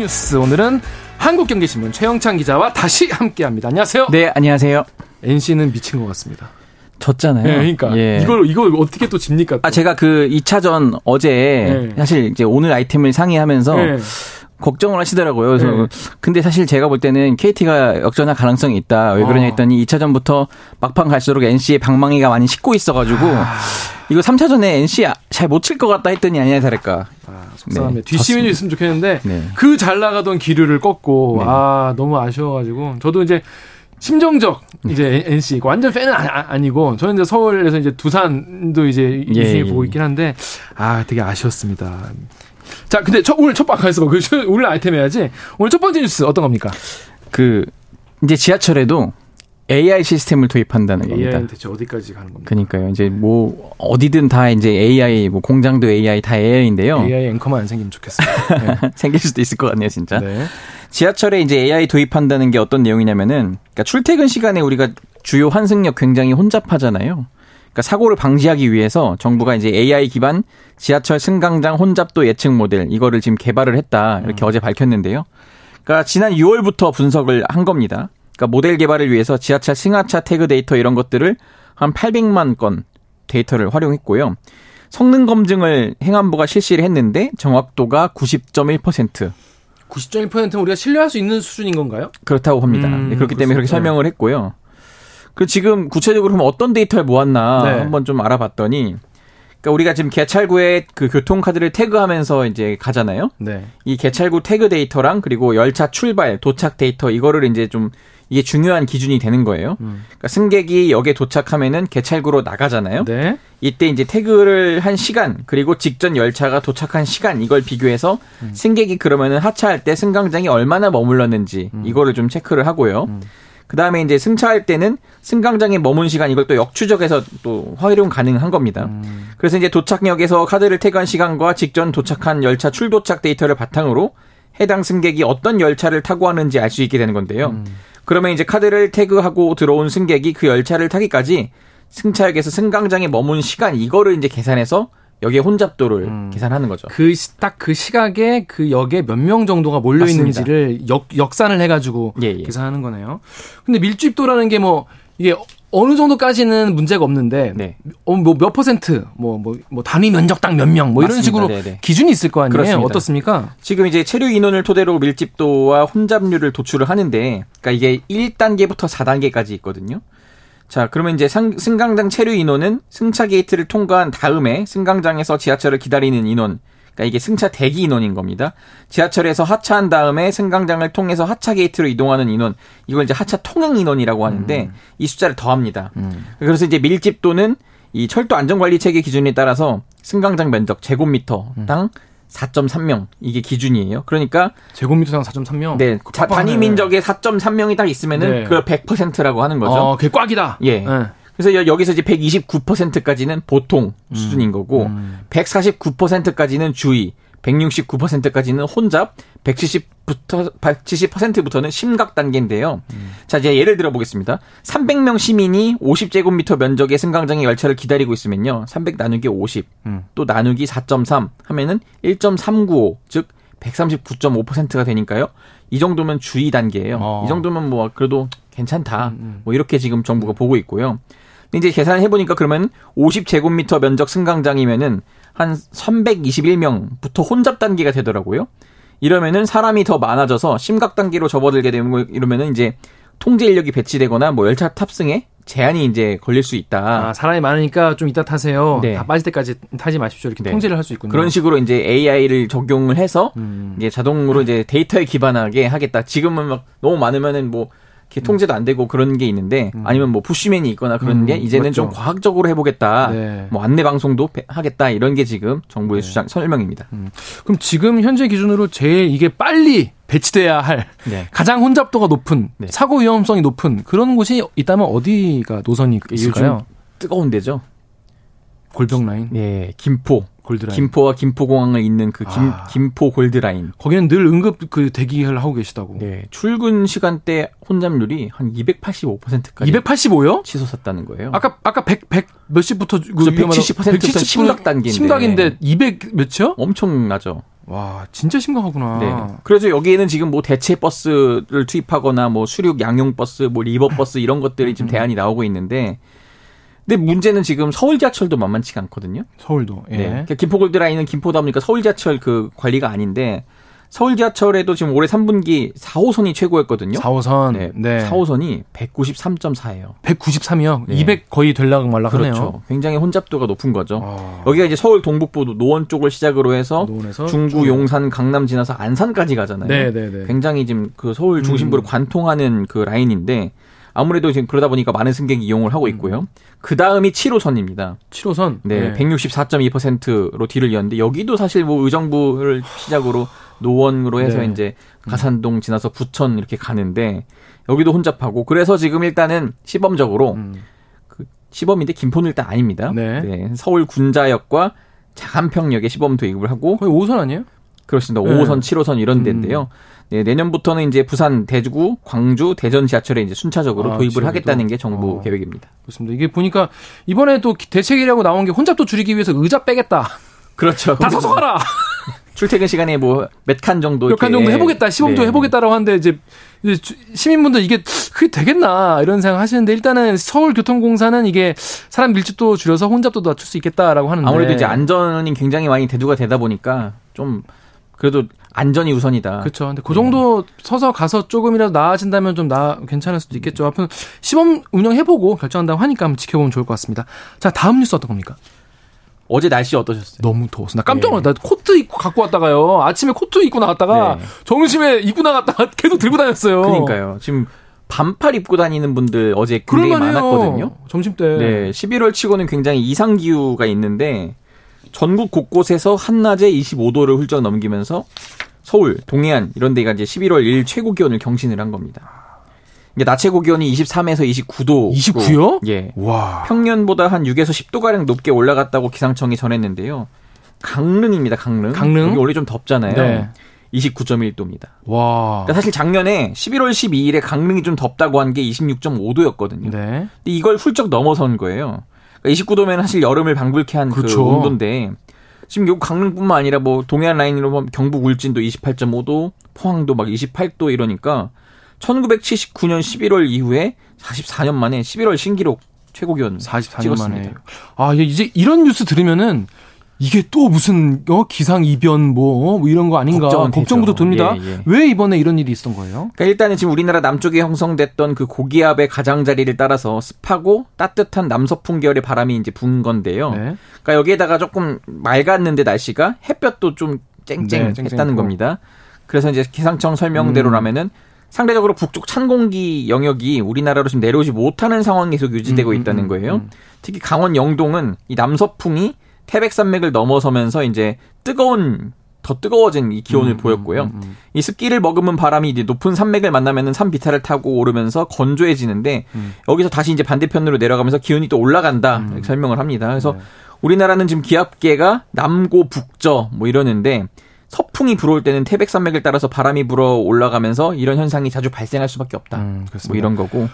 뉴스 오늘은 한국경제신문 최영찬 기자와 다시 함께합니다. 안녕하세요. 네, 안녕하세요. NC는 미친 것 같습니다. 졌잖아요. 네, 그러니까 예. 이걸 이걸 어떻게 또 집니까? 또. 아 제가 그 2차전 어제 네. 사실 이제 오늘 아이템을 상의하면서 네. 걱정을 하시더라고요. 그래서 네. 근데 사실 제가 볼 때는 KT가 역전할 가능성이 있다. 왜 그러냐 아. 했더니 2차전부터 막판 갈수록 NC의 방망이가 많이 식고 있어가지고 아. 이거 3차전에 NC 잘 못 칠 것 같다 했더니 아니야 다를까. 아, 속상합니다. 네, 뒷심이 있으면 좋겠는데 네. 그잘 나가던 기류를 꺾고 네. 아 너무 아쉬워가지고 저도 이제 심정적 이제 NC 완전 팬은 아, 니 고 저는 이제 서울에서 이제 두산도 이제 예, 이승에 예. 보고 있긴 한데 아 되게 아쉬웠습니다. 자, 근데 첫, 오늘 첫 방에서 그 오늘 아이템 해야지. 오늘 첫 번째 뉴스 어떤 겁니까? 그 이제 지하철에도 AI 시스템을 도입한다는 겁니다. AI 대체 어디까지 가는 겁니까? 그러니까요. 이제 뭐 어디든 다 이제 AI, 뭐 공장도 AI 다 AI인데요. AI 앵커만 안 생기면 좋겠어요. 네. 생길 수도 있을 것 같네요, 진짜. 네. 지하철에 이제 AI 도입한다는 게 어떤 내용이냐면은 그러니까 출퇴근 시간에 우리가 주요 환승역 굉장히 혼잡하잖아요. 그러니까 사고를 방지하기 위해서 정부가 이제 AI 기반 지하철 승강장 혼잡도 예측 모델 이거를 지금 개발을 했다 이렇게 음. 어제 밝혔는데요. 그러니까 지난 6월부터 분석을 한 겁니다. 그러니까 모델 개발을 위해서 지하철 승하차 태그 데이터 이런 것들을 한 800만 건 데이터를 활용했고요. 성능 검증을 행안부가 실시를 했는데 정확도가 90.1%. 90.1%는 우리가 신뢰할 수 있는 수준인 건가요? 그렇다고 합니다. 음, 네, 그렇기 때문에 그렇게 설명을 했고요. 그 지금 구체적으로 그럼 어떤 데이터를 모았나 네. 한번 좀 알아봤더니 그러니까 우리가 지금 개찰구에 그 교통카드를 태그하면서 이제 가잖아요. 네. 이 개찰구 태그 데이터랑 그리고 열차 출발, 도착 데이터 이거를 이제 좀 이게 중요한 기준이 되는 거예요. 음. 그러니까 승객이 역에 도착하면은 개찰구로 나가잖아요. 네. 이때 이제 태그를 한 시간 그리고 직전 열차가 도착한 시간 이걸 비교해서 음. 승객이 그러면은 하차할 때 승강장이 얼마나 머물렀는지 음. 이거를 좀 체크를 하고요. 음. 그 다음에 이제 승차할 때는 승강장에 머문 시간 이걸 또 역추적해서 또 활용 가능한 겁니다. 음. 그래서 이제 도착역에서 카드를 태그한 시간과 직전 도착한 열차 출도착 데이터를 바탕으로 해당 승객이 어떤 열차를 타고 하는지 알 수 있게 되는 건데요. 음. 그러면 이제 카드를 태그하고 들어온 승객이 그 열차를 타기까지 승차역에서 승강장에 머문 시간 이거를 이제 계산해서 역의 혼잡도를 음. 계산하는 거죠. 그 딱 그 시각에 그 역에 몇 명 정도가 몰려 있는지를 역 역산을 해가지고 예, 예. 계산하는 거네요. 근데 밀집도라는 게 뭐 이게 어느 정도까지는 문제가 없는데 네. 어, 뭐몇 퍼센트 뭐뭐 뭐 뭐, 뭐 단위 면적당 몇 명 뭐 이런 식으로 네네. 네. 기준이 있을 거 아니에요. 그렇습니다. 어떻습니까? 지금 이제 체류 인원을 토대로 밀집도와 혼잡률을 도출을 하는데 그러니까 이게 1단계부터 4단계까지 있거든요. 자, 그러면 이제 상, 승강장 체류 인원은 승차 게이트를 통과한 다음에 승강장에서 지하철을 기다리는 인원. 그러니까 이게 승차 대기 인원인 겁니다. 지하철에서 하차한 다음에 승강장을 통해서 하차 게이트로 이동하는 인원. 이걸 이제 하차 통행 인원이라고 하는데 음. 이 숫자를 더합니다. 음. 그래서 이제 밀집도는 이 철도 안전관리 체계 기준에 따라서 승강장 면적 제곱미터당 음. 4.3명 이게 기준이에요. 그러니까 제곱미터당 4.3명. 네. 자, 단위 민족에 4.3명이 딱 있으면은 네. 그걸 100%라고 하는 거죠. 어, 그게 꽉이다. 예. 네. 그래서 여기서 이제 129%까지는 보통 음. 수준인 거고 음. 149%까지는 주의, 169%까지는 혼잡, 170부터 170%부터는 심각 단계인데요. 음. 자, 이제 예를 들어 보겠습니다. 300명 시민이 50제곱미터 면적의 승강장에 열차를 기다리고 있으면요. 300 나누기 50, 음. 또 나누기 4.3 하면은 1.395, 즉 139.5%가 되니까요. 이 정도면 주의 단계예요. 어. 이 정도면 뭐 그래도 괜찮다. 음, 음. 뭐 이렇게 지금 정부가 보고 있고요. 근데 이제 계산을 해보니까 그러면 50제곱미터 면적 승강장이면은 한 321명부터 혼잡 단계가 되더라고요. 이러면은 사람이 더 많아져서 심각 단계로 접어들게 되면 이러면은 이제 통제 인력이 배치되거나 뭐 열차 탑승에 제한이 이제 걸릴 수 있다. 아, 사람이 많으니까 좀 이따 타세요. 네. 다 빠질 때까지 타지 마십시오. 이렇게 네. 통제를 할 수 있군요. 그런 식으로 이제 AI를 적용을 해서 음. 이제 자동으로 이제 데이터에 기반하게 하겠다. 지금은 막 너무 많으면은 뭐 이렇게 통제도 안 되고 그런 게 있는데 음. 아니면 뭐 푸시맨이 있거나 그런 음, 게 이제는 맞죠. 좀 과학적으로 해보겠다. 네. 뭐 안내 방송도 하겠다 이런 게 지금 정부의 네. 수장 설명입니다. 음. 그럼 지금 현재 기준으로 제일 이게 빨리 배치돼야 할 네. 가장 혼잡도가 높은 네. 사고 위험성이 높은 그런 곳이 있다면 어디가 노선이 있을까요? 뜨거운 데죠. 골병 라인. 예, 김포. 골드라인. 김포와 김포공항을 잇는 그 김, 아. 김포 골드라인. 거기는 늘 응급 그 대기를 하고 계시다고. 네. 출근 시간대 혼잡률이 한 285%까지. 285요? 치솟았다는 거예요. 아까, 아까 100, 100 몇십부터. 그 170%부터 심각 단계인데. 심각인데 200 몇이요? 엄청나죠. 와, 진짜 심각하구나. 네. 그래서 여기에는 지금 뭐 대체 버스를 투입하거나 뭐 수륙 양용 버스, 뭐 리버 버스 이런 것들이 지금 음. 대안이 나오고 있는데 근데 문제는 지금 서울 지하철도 만만치가 않거든요. 서울도. 예. 네. 그러니까 김포골드 라인은 김포다 보니까 서울 지하철 그 관리가 아닌데 서울 지하철에도 지금 올해 3분기 4호선이 최고였거든요. 4호선. 네. 네. 4호선이 193.4예요. 193이요? 네. 200 거의 될락 말락 하네요. 그렇죠. 굉장히 혼잡도가 높은 거죠. 아... 여기가 이제 서울 동북부 노원 쪽을 시작으로 해서 중구, 용산, 강남 지나서 안산까지 가잖아요. 네, 네, 네. 굉장히 지금 그 서울 중심부를 음. 관통하는 그 라인인데 아무래도 지금 그러다 보니까 많은 승객이 이용을 하고 있고요. 음. 그 다음이 7호선입니다. 7호선? 네, 네. 164.2%로 뒤를 이었는데 여기도 사실 뭐 의정부를 시작으로 노원으로 해서 네. 이제 가산동 지나서 부천 이렇게 가는데 여기도 혼잡하고 그래서 지금 일단은 시범적으로 음. 그 시범인데 김포는 일단 아닙니다. 네. 네. 서울 군자역과 장안평역에 시범 도입을 하고 거의 5호선 아니에요? 그렇습니다. 5호선, 7호선 이런 음. 데인데요. 네, 내년부터는 이제 부산, 대구, 광주, 대전 지하철에 이제 순차적으로 아, 도입을 하겠다는 게 정부 어. 계획입니다. 그렇습니다. 이게 보니까 이번에 또 대책이라고 나온 게 혼잡도 줄이기 위해서 의자 빼겠다. 그렇죠. 다 서서 가라. 출퇴근 시간에 뭐 몇 칸 정도 몇 칸 정도 해보겠다 시범 도 네. 해보겠다라고 하는데 이제 시민분들 이게 그게 되겠나 이런 생각 하시는데 일단은 서울교통공사는 이게 사람 밀집도 줄여서 혼잡도 낮출 수 있겠다라고 하는데 아무래도 이제 안전이 굉장히 많이 대두가 되다 보니까 좀 그래도 안전이 우선이다. 그렇죠. 근데 그 정도 네. 서서 가서 조금이라도 나아진다면 좀 나 괜찮을 수도 있겠죠. 앞으로 시범 운영해보고 결정한다고 하니까 한번 지켜보면 좋을 것 같습니다. 자 다음 뉴스 어떤 겁니까? 어제 날씨 어떠셨어요? 너무 더웠어. 나 깜짝 놀랐다. 네. 코트 입고 갖고 왔다가요. 아침에 코트 입고 나갔다가 네. 점심에 입고 나갔다가 계속 들고 다녔어요. 그러니까요. 지금 반팔 입고 다니는 분들 어제 굉장히 많았거든요. 점심 때. 네. 11월 치고는 굉장히 이상 기후가 있는데 전국 곳곳에서 한낮에 25도를 훌쩍 넘기면서 서울, 동해안 이런 데가 이제 11월 1일 최고 기온을 경신을 한 겁니다. 이게 낮 최고 기온이 23에서 29도. 29요? 예. 와. 평년보다 한 6에서 10도 가량 높게 올라갔다고 기상청이 전했는데요. 강릉입니다. 강릉. 강릉. 여기 원래 좀 덥잖아요. 네. 29.1도입니다. 와. 그러니까 사실 작년에 11월 12일에 강릉이 좀 덥다고 한 게 26.5도였거든요. 네. 근데 이걸 훌쩍 넘어선 거예요. 그러니까 29도면 사실 여름을 방불케 한그 그렇죠. 온도인데 지금 요 강릉뿐만 아니라 뭐 동해안 라인으로 보면 경북 울진도 28.5도, 포항도 막 28도 이러니까 1979년 11월 이후에 44년 만에 11월 신기록 최고 기온 44년 찍었습니다. 만에. 아, 이제 이런 뉴스 들으면은 이게 또 무슨 어 기상 이변 뭐, 뭐 이런 거 아닌가 걱정부터 듭니다. 예, 예. 왜 이번에 이런 일이 있었던 거예요? 그러니까 일단은 지금 우리나라 남쪽에 형성됐던 그 고기압의 가장자리를 따라서 습하고 따뜻한 남서풍 계열의 바람이 이제 분 건데요. 네. 그러니까 여기에다가 조금 맑았는데 날씨가 햇볕도 좀 쨍쨍했다는 네, 겁니다. 그래서 이제 기상청 설명대로라면은 음. 상대적으로 북쪽 찬 공기 영역이 우리나라로 지금 내려오지 못하는 상황이 계속 유지되고 음, 음 있다는 음, 거예요. 음, 특히 강원 영동은 이 남서풍이 태백산맥을 넘어서면서 이제 뜨거운 더 뜨거워진 이 기온을 음, 보였고요. 음, 음, 이 습기를 머금은 바람이 이제 높은 산맥을 만나면은 산 비탈을 타고 오르면서 건조해지는데 여기서 다시 이제 반대편으로 내려가면서 기온이 또 올라간다 이렇게 설명을 합니다. 그래서 네. 우리나라는 지금 기압계가 남고 북저 뭐 이러는데 서풍이 불어올 때는 태백산맥을 따라서 바람이 불어 올라가면서 이런 현상이 자주 발생할 수밖에 없다. 음, 뭐 이런 거고.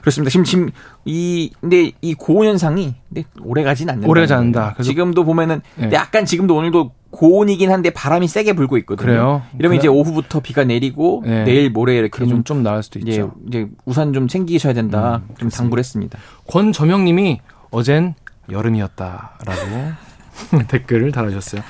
그렇습니다. 지금 지금 이 근데 이 고온 현상이 근데 오래 가진 않는다. 오래 가지 않는다. 지금도 보면은 네. 약간 지금도 오늘도 고온이긴 한데 바람이 세게 불고 있거든요. 그래요? 이러면 그래? 이제 오후부터 비가 내리고 네. 내일 모레 이렇게 좀, 좀 나을 수도 있죠. 이제, 이제 우산 좀 챙기셔야 된다. 음, 좀 당부를 했습니다. 권저명님이 어젠 여름이었다라고 댓글을 달아주셨어요.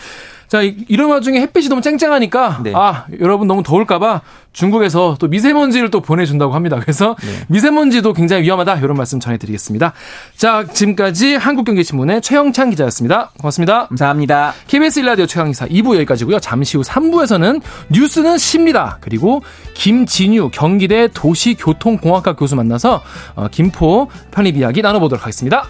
자, 이런 와중에 햇빛이 너무 쨍쨍하니까 네. 아, 여러분 너무 더울까봐 중국에서 또 미세먼지를 또 보내준다고 합니다. 그래서 네. 미세먼지도 굉장히 위험하다. 이런 말씀 전해드리겠습니다. 자, 지금까지 한국경제신문의 최영찬 기자였습니다. 고맙습니다. 감사합니다. KBS 1라디오 최강기사 2부 여기까지고요. 잠시 후 3부에서는 뉴스는 쉽니다. 그리고 김진유 경기대 도시교통공학과 교수 만나서 어, 김포 편입 이야기 나눠보도록 하겠습니다.